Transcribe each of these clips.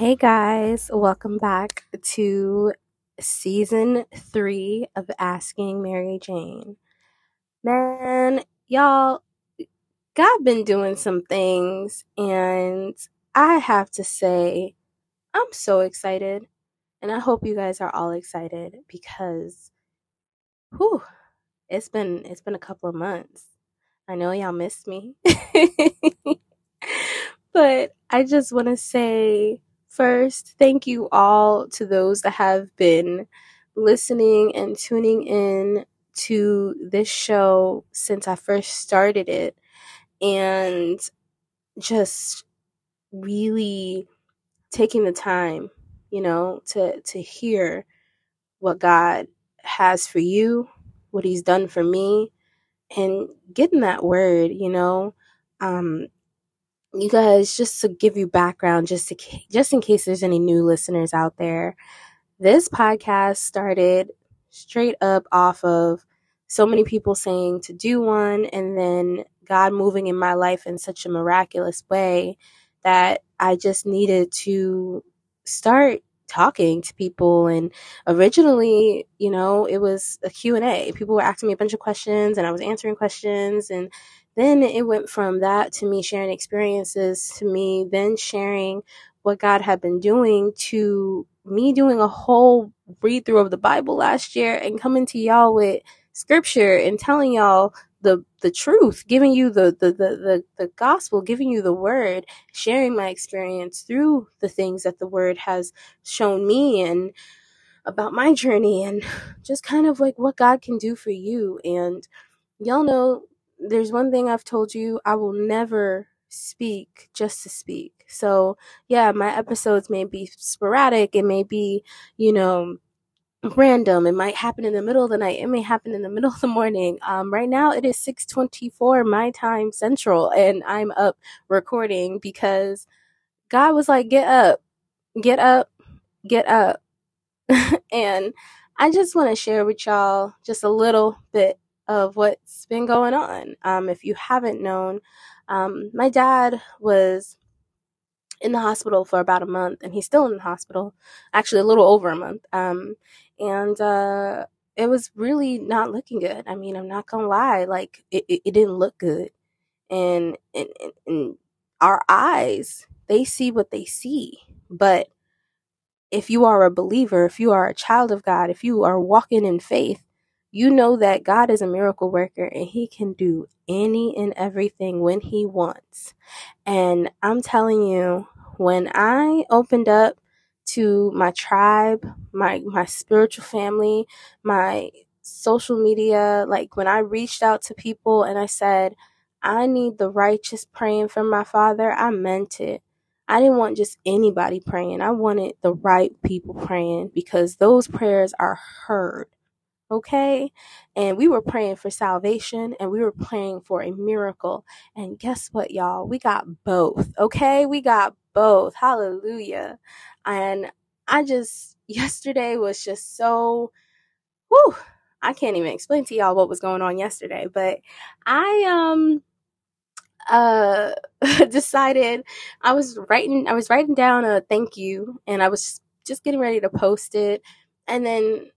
Hey guys, welcome back to season three of Asking Mary Jane. Man, y'all, God been doing some things, and I have to say, I'm so excited, and I hope you guys are all excited because, whew, it's been it's been a couple of months. I know y'all missed me, but I just want to say First, thank you all to those that have been listening and tuning in to this show since I first started it and just really taking the time, you know, to to hear what God has for you, what he's done for me and getting that word, you know. Um you guys just to give you background just to just in case there's any new listeners out there this podcast started straight up off of so many people saying to do one and then god moving in my life in such a miraculous way that i just needed to start talking to people. And originally you know it was a q&a people were asking me a bunch of questions and i was answering questions and then it went from that to me sharing experiences to me then sharing what God had been doing to me doing a whole read through of the Bible last year and coming to y'all with scripture and telling y'all the the truth, giving you the the, the the the gospel, giving you the word, sharing my experience through the things that the word has shown me and about my journey and just kind of like what God can do for you. And y'all know there's one thing I've told you I will never speak just to speak. So, yeah, my episodes may be sporadic, it may be, you know, random. It might happen in the middle of the night. It may happen in the middle of the morning. Um, right now it is 6:24 my time central and I'm up recording because God was like, "Get up. Get up. Get up." and I just want to share with y'all just a little bit of what's been going on. Um, if you haven't known, um, my dad was in the hospital for about a month, and he's still in the hospital, actually a little over a month. Um, and uh, it was really not looking good. I mean, I'm not gonna lie, like it, it, it didn't look good, and, and and our eyes they see what they see, but if you are a believer, if you are a child of God, if you are walking in faith, you know that God is a miracle worker and He can do any and everything when He wants. And I'm telling you, when I opened up to my tribe, my my spiritual family, my social media, like when I reached out to people and I said, I need the righteous praying for my father, I meant it. I didn't want just anybody praying. I wanted the right people praying because those prayers are heard okay? And we were praying for salvation and we were praying for a miracle. And guess what, y'all? We got both, okay? We got both. Hallelujah. And I just, yesterday was just so, whew, I can't even explain to y'all what was going on yesterday, but I, um, uh decided I was writing I was writing down a thank you and I was just getting ready to post it and then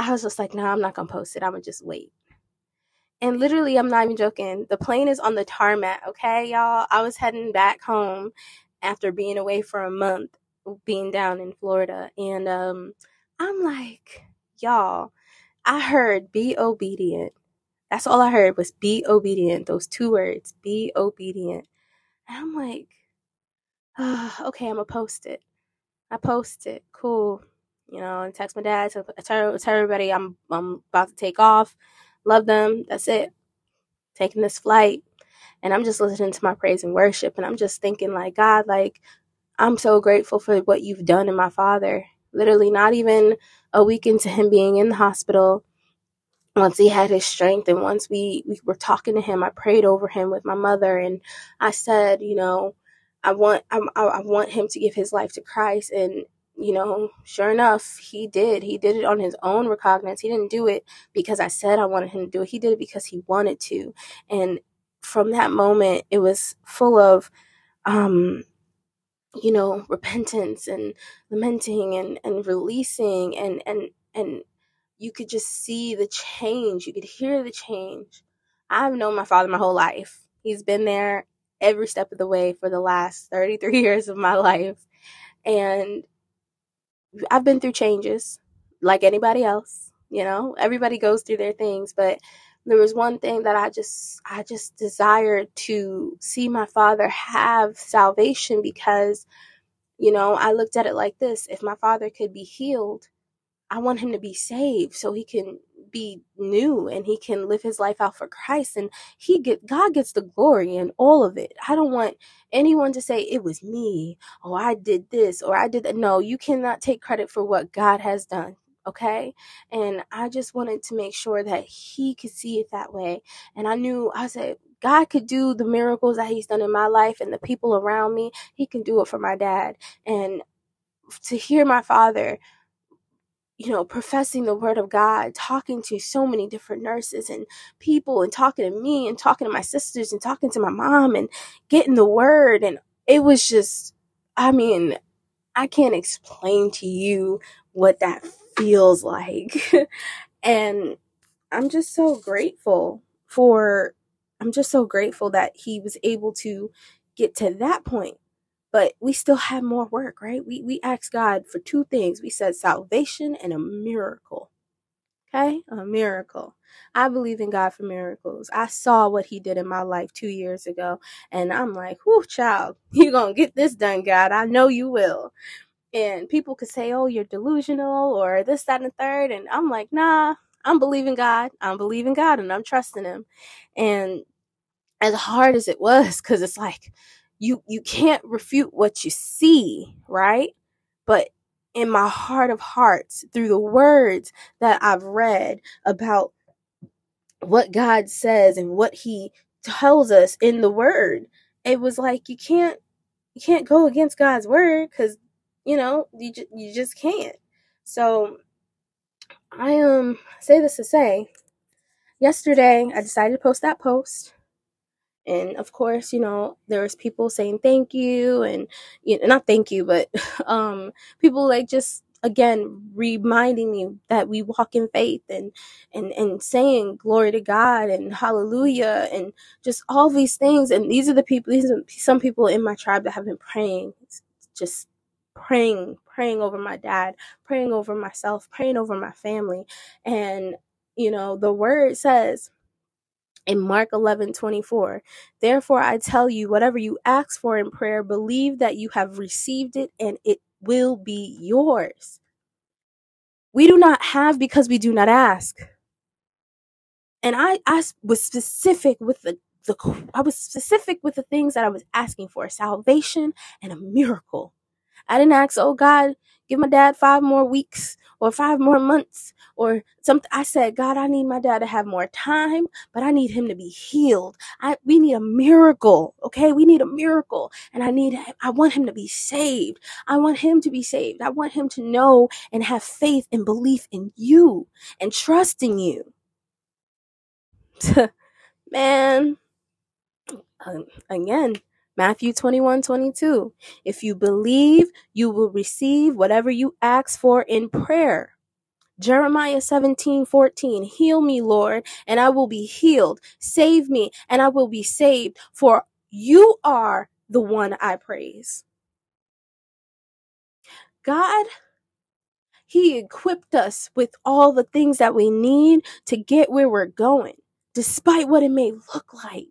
I was just like, no, nah, I'm not gonna post it. I'm gonna just wait. And literally, I'm not even joking. The plane is on the tarmac, okay, y'all? I was heading back home after being away for a month, being down in Florida. And um, I'm like, y'all, I heard be obedient. That's all I heard was be obedient. Those two words, be obedient. And I'm like, oh, okay, I'm gonna post it. I post it. Cool you know, and text my dad, tell, tell, everybody I'm I'm about to take off. Love them. That's it. Taking this flight. And I'm just listening to my praise and worship. And I'm just thinking, like, God, like, I'm so grateful for what you've done in my father. Literally, not even a week into him being in the hospital, once he had his strength and once we, we were talking to him, I prayed over him with my mother and I said, you know, I want I, I want him to give his life to Christ and you know, sure enough, he did. He did it on his own recognizance. He didn't do it because I said I wanted him to do it. He did it because he wanted to. And from that moment, it was full of um, you know, repentance and lamenting and, and releasing and, and, and you could just see the change. You could hear the change. I've known my father my whole life. He's been there every step of the way for the last 33 years of my life. And I've been through changes like anybody else, you know. Everybody goes through their things, but there was one thing that I just I just desired to see my father have salvation because you know, I looked at it like this, if my father could be healed, I want him to be saved so he can be new and he can live his life out for Christ and he get God gets the glory in all of it. I don't want anyone to say it was me or I did this or I did that. No, you cannot take credit for what God has done. Okay. And I just wanted to make sure that he could see it that way. And I knew, I said, God could do the miracles that he's done in my life and the people around me. He can do it for my dad. And to hear my father you know, professing the word of God, talking to so many different nurses and people, and talking to me, and talking to my sisters, and talking to my mom, and getting the word. And it was just, I mean, I can't explain to you what that feels like. and I'm just so grateful for, I'm just so grateful that he was able to get to that point but we still have more work, right? We we asked God for two things. We said salvation and a miracle. Okay? A miracle. I believe in God for miracles. I saw what he did in my life 2 years ago and I'm like, "Whoo, child, you going to get this done, God. I know you will." And people could say, "Oh, you're delusional or this that and the third. and I'm like, "Nah, I'm believing God. I'm believing God and I'm trusting him." And as hard as it was cuz it's like you you can't refute what you see, right? But in my heart of hearts, through the words that I've read about what God says and what He tells us in the Word, it was like you can't you can't go against God's word because you know you ju- you just can't. So I um say this to say, yesterday I decided to post that post and of course you know there was people saying thank you and you know not thank you but um people like just again reminding me that we walk in faith and and and saying glory to God and hallelujah and just all these things. And these are the people these are some people in my tribe that have been praying just praying praying over my dad praying over myself praying over my family. And you know the word says in Mark 11 24. Therefore, I tell you, whatever you ask for in prayer, believe that you have received it and it will be yours. We do not have because we do not ask. And I, I was specific with the, the I was specific with the things that I was asking for salvation and a miracle. I didn't ask, oh God, give my dad five more weeks or five more months or something. I said, God, I need my dad to have more time, but I need him to be healed. I, we need a miracle. Okay. We need a miracle and I need, I want him to be saved. I want him to be saved. I want him to know and have faith and belief in you and trust in you. Man, um, again, Matthew 21 22. If you believe, you will receive whatever you ask for in prayer. Jeremiah 17 14. Heal me, Lord, and I will be healed. Save me, and I will be saved, for you are the one I praise. God, He equipped us with all the things that we need to get where we're going, despite what it may look like.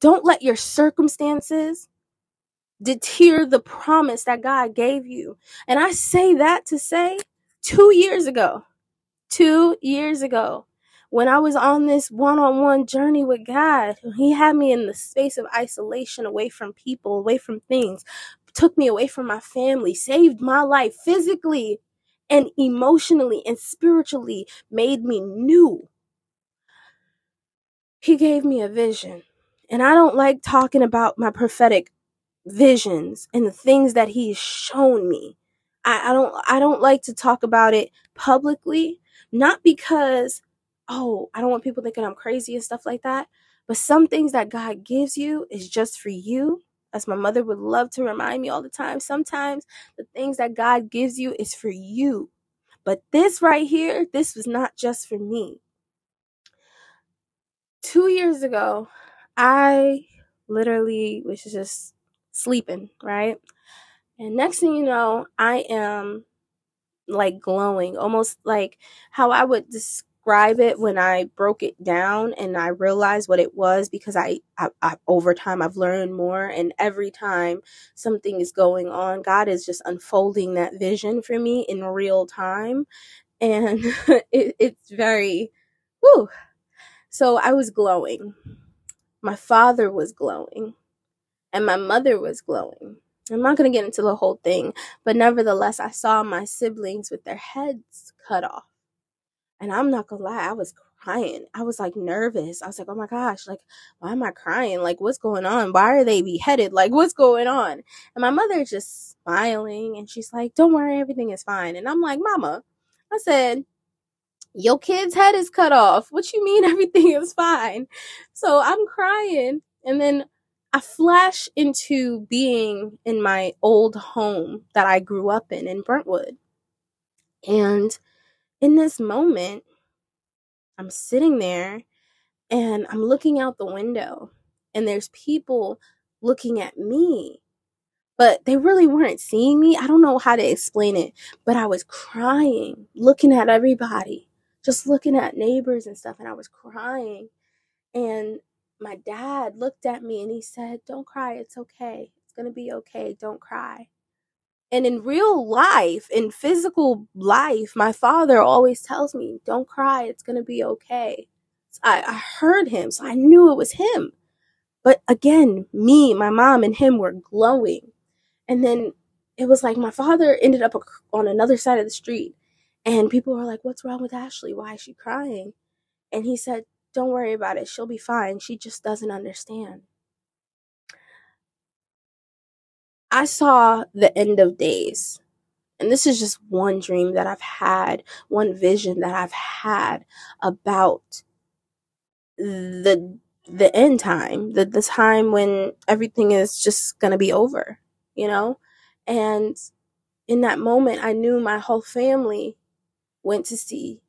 Don't let your circumstances deter the promise that God gave you. And I say that to say two years ago, two years ago, when I was on this one on one journey with God, He had me in the space of isolation, away from people, away from things, took me away from my family, saved my life physically and emotionally and spiritually, made me new. He gave me a vision. And I don't like talking about my prophetic visions and the things that he's shown me. I, I don't I don't like to talk about it publicly, not because oh, I don't want people thinking I'm crazy and stuff like that, but some things that God gives you is just for you as my mother would love to remind me all the time, sometimes the things that God gives you is for you. But this right here, this was not just for me. Two years ago, I literally was just sleeping, right? And next thing you know, I am like glowing, almost like how I would describe it when I broke it down and I realized what it was because I, I, I, over time I've learned more and every time something is going on, God is just unfolding that vision for me in real time, and it, it's very, whoo. So I was glowing. My father was glowing, and my mother was glowing I'm not going to get into the whole thing, but nevertheless, I saw my siblings with their heads cut off. And I'm not going to lie, I was crying. I was like nervous. I was like, oh my gosh, like, why am I crying? Like, what's going on? Why are they beheaded? Like, what's going on? And my mother just smiling and she's like, don't worry, everything is fine. And I'm like, Mama, I said, your kid's head is cut off. What you mean everything is fine? So I'm crying. And then I flash into being in my old home that I grew up in in Brentwood. And in this moment, I'm sitting there and I'm looking out the window, and there's people looking at me, but they really weren't seeing me. I don't know how to explain it, but I was crying, looking at everybody, just looking at neighbors and stuff, and I was crying. And my dad looked at me and he said, Don't cry, it's okay. It's going to be okay. Don't cry. And in real life, in physical life, my father always tells me, Don't cry, it's going to be okay. So I, I heard him, so I knew it was him. But again, me, my mom, and him were glowing. And then it was like my father ended up on another side of the street. And people were like, What's wrong with Ashley? Why is she crying? And he said, don't worry about it. She'll be fine. She just doesn't understand. I saw the end of days. And this is just one dream that I've had, one vision that I've had about the the end time, the the time when everything is just going to be over, you know? And in that moment I knew my whole family went to see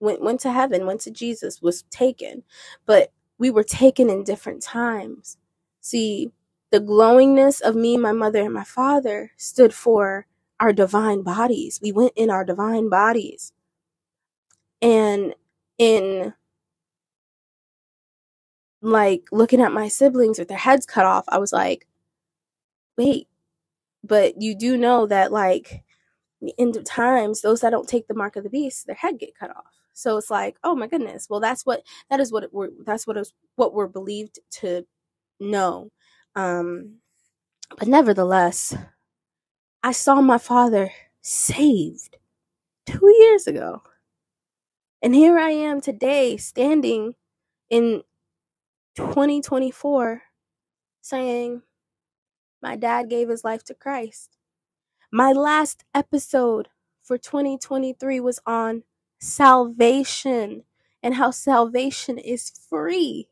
went went to heaven, went to Jesus, was taken. But we were taken in different times. See, the glowingness of me, my mother, and my father stood for our divine bodies. We went in our divine bodies. And in like looking at my siblings with their heads cut off, I was like, wait, but you do know that like the end of times, those that don't take the mark of the beast, their head get cut off. So it's like, oh my goodness. Well, that's what that is what we're that's what is what we're believed to know. Um, but nevertheless, I saw my father saved two years ago, and here I am today, standing in 2024, saying, "My dad gave his life to Christ." My last episode for 2023 was on salvation and how salvation is free.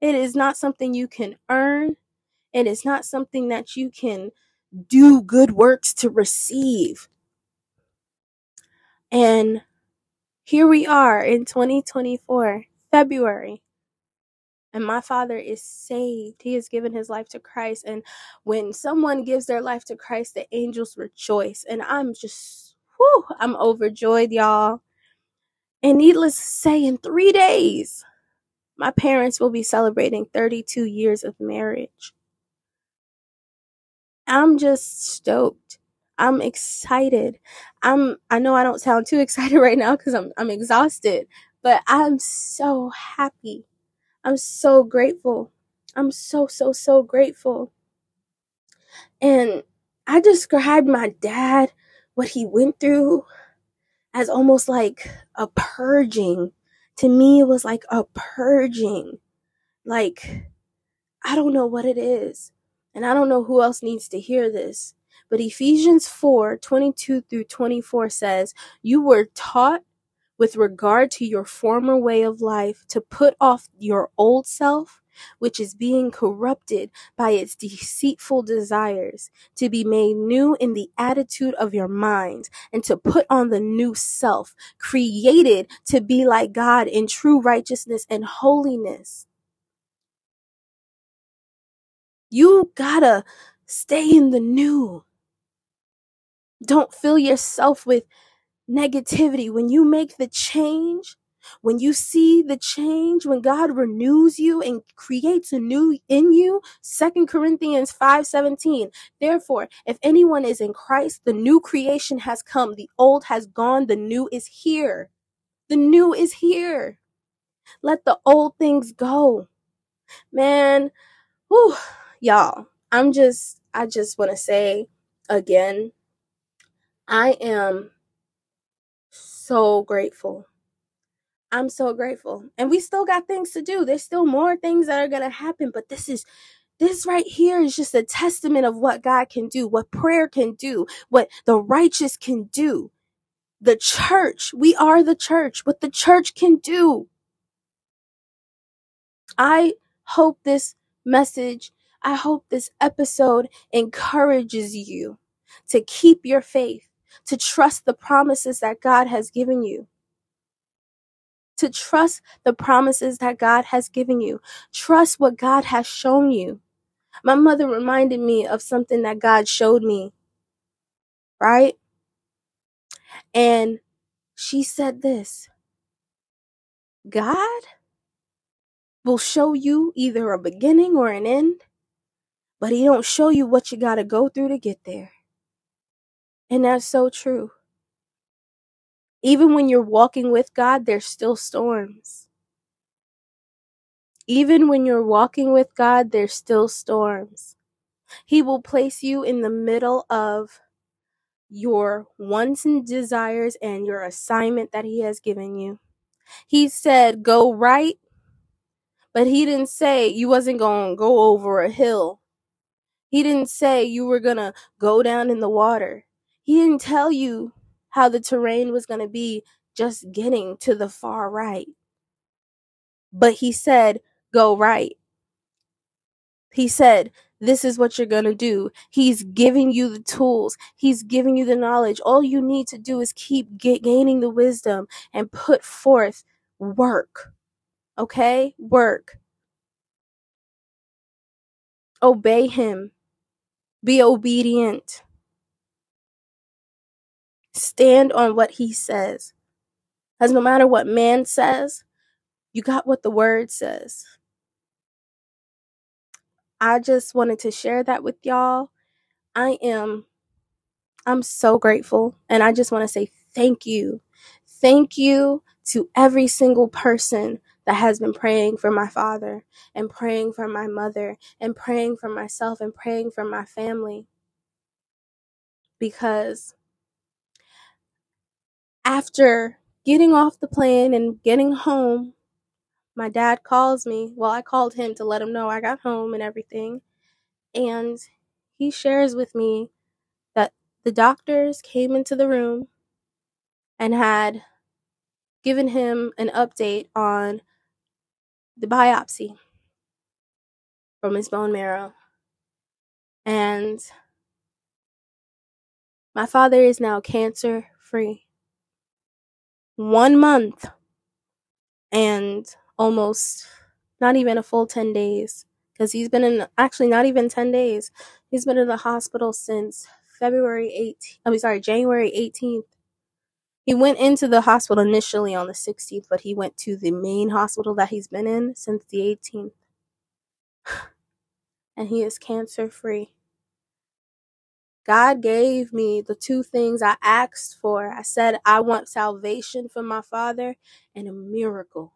It is not something you can earn. It is not something that you can do good works to receive. And here we are in 2024, February. And my father is saved. He has given his life to Christ. And when someone gives their life to Christ, the angels rejoice. And I'm just, whew, I'm overjoyed, y'all. And needless to say, in three days, my parents will be celebrating 32 years of marriage. I'm just stoked. I'm excited. I'm I know I don't sound too excited right now cuz I'm I'm exhausted, but I'm so happy. I'm so grateful. I'm so so so grateful. And I described my dad what he went through as almost like a purging. To me, it was like a purging. Like, I don't know what it is. And I don't know who else needs to hear this. But Ephesians 4 22 through 24 says, You were taught with regard to your former way of life to put off your old self, which is being corrupted by its deceitful desires, to be made new in the attitude of your mind, and to put on the new self, created to be like God in true righteousness and holiness. You gotta stay in the new. Don't fill yourself with negativity. When you make the change, when you see the change, when God renews you and creates a new in you, Second Corinthians 5:17. Therefore, if anyone is in Christ, the new creation has come, the old has gone, the new is here. The new is here. Let the old things go. Man, whew, y'all, I'm just I just want to say again, I am so grateful I'm so grateful. And we still got things to do. There's still more things that are going to happen, but this is this right here is just a testament of what God can do, what prayer can do, what the righteous can do. The church, we are the church, what the church can do. I hope this message, I hope this episode encourages you to keep your faith, to trust the promises that God has given you to trust the promises that God has given you. Trust what God has shown you. My mother reminded me of something that God showed me, right? And she said this God will show you either a beginning or an end, but He don't show you what you got to go through to get there. And that's so true. Even when you're walking with God, there's still storms. Even when you're walking with God, there's still storms. He will place you in the middle of your wants and desires and your assignment that He has given you. He said, go right, but He didn't say you wasn't going to go over a hill. He didn't say you were going to go down in the water. He didn't tell you how the terrain was going to be just getting to the far right. But He said, go right. He said, This is what you're going to do. He's giving you the tools, He's giving you the knowledge. All you need to do is keep gaining the wisdom and put forth work. Okay? Work. Obey Him, be obedient. Stand on what He says. Because no matter what man says, you got what the word says. I just wanted to share that with y'all. I am I'm so grateful and I just want to say thank you. Thank you to every single person that has been praying for my father and praying for my mother and praying for myself and praying for my family. Because after getting off the plane and getting home, my dad calls me. Well, I called him to let him know I got home and everything. And he shares with me that the doctors came into the room and had given him an update on the biopsy from his bone marrow. And my father is now cancer free. One month and almost not even a full 10 days because he's been in actually not even 10 days. He's been in the hospital since February 18th. I'm sorry, January 18th. He went into the hospital initially on the 16th, but he went to the main hospital that he's been in since the 18th. And he is cancer free. God gave me the two things I asked for. I said, I want salvation for my father and a miracle.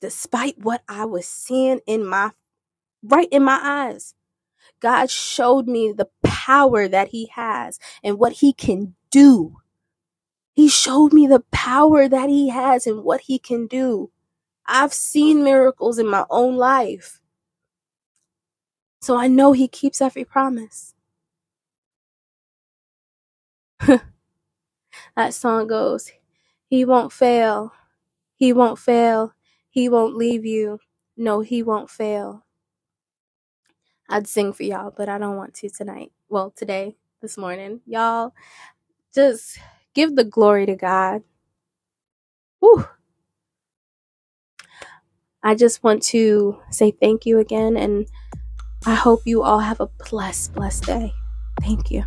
Despite what I was seeing in my right in my eyes. God showed me the power that He has and what He can do. He showed me the power that He has and what He can do. I've seen miracles in my own life. So I know He keeps every promise. that song goes, He won't fail. He won't fail. He won't leave you. No, He won't fail. I'd sing for y'all, but I don't want to tonight. Well, today, this morning. Y'all, just give the glory to God. Whew. I just want to say thank you again, and I hope you all have a blessed, blessed day. Thank you.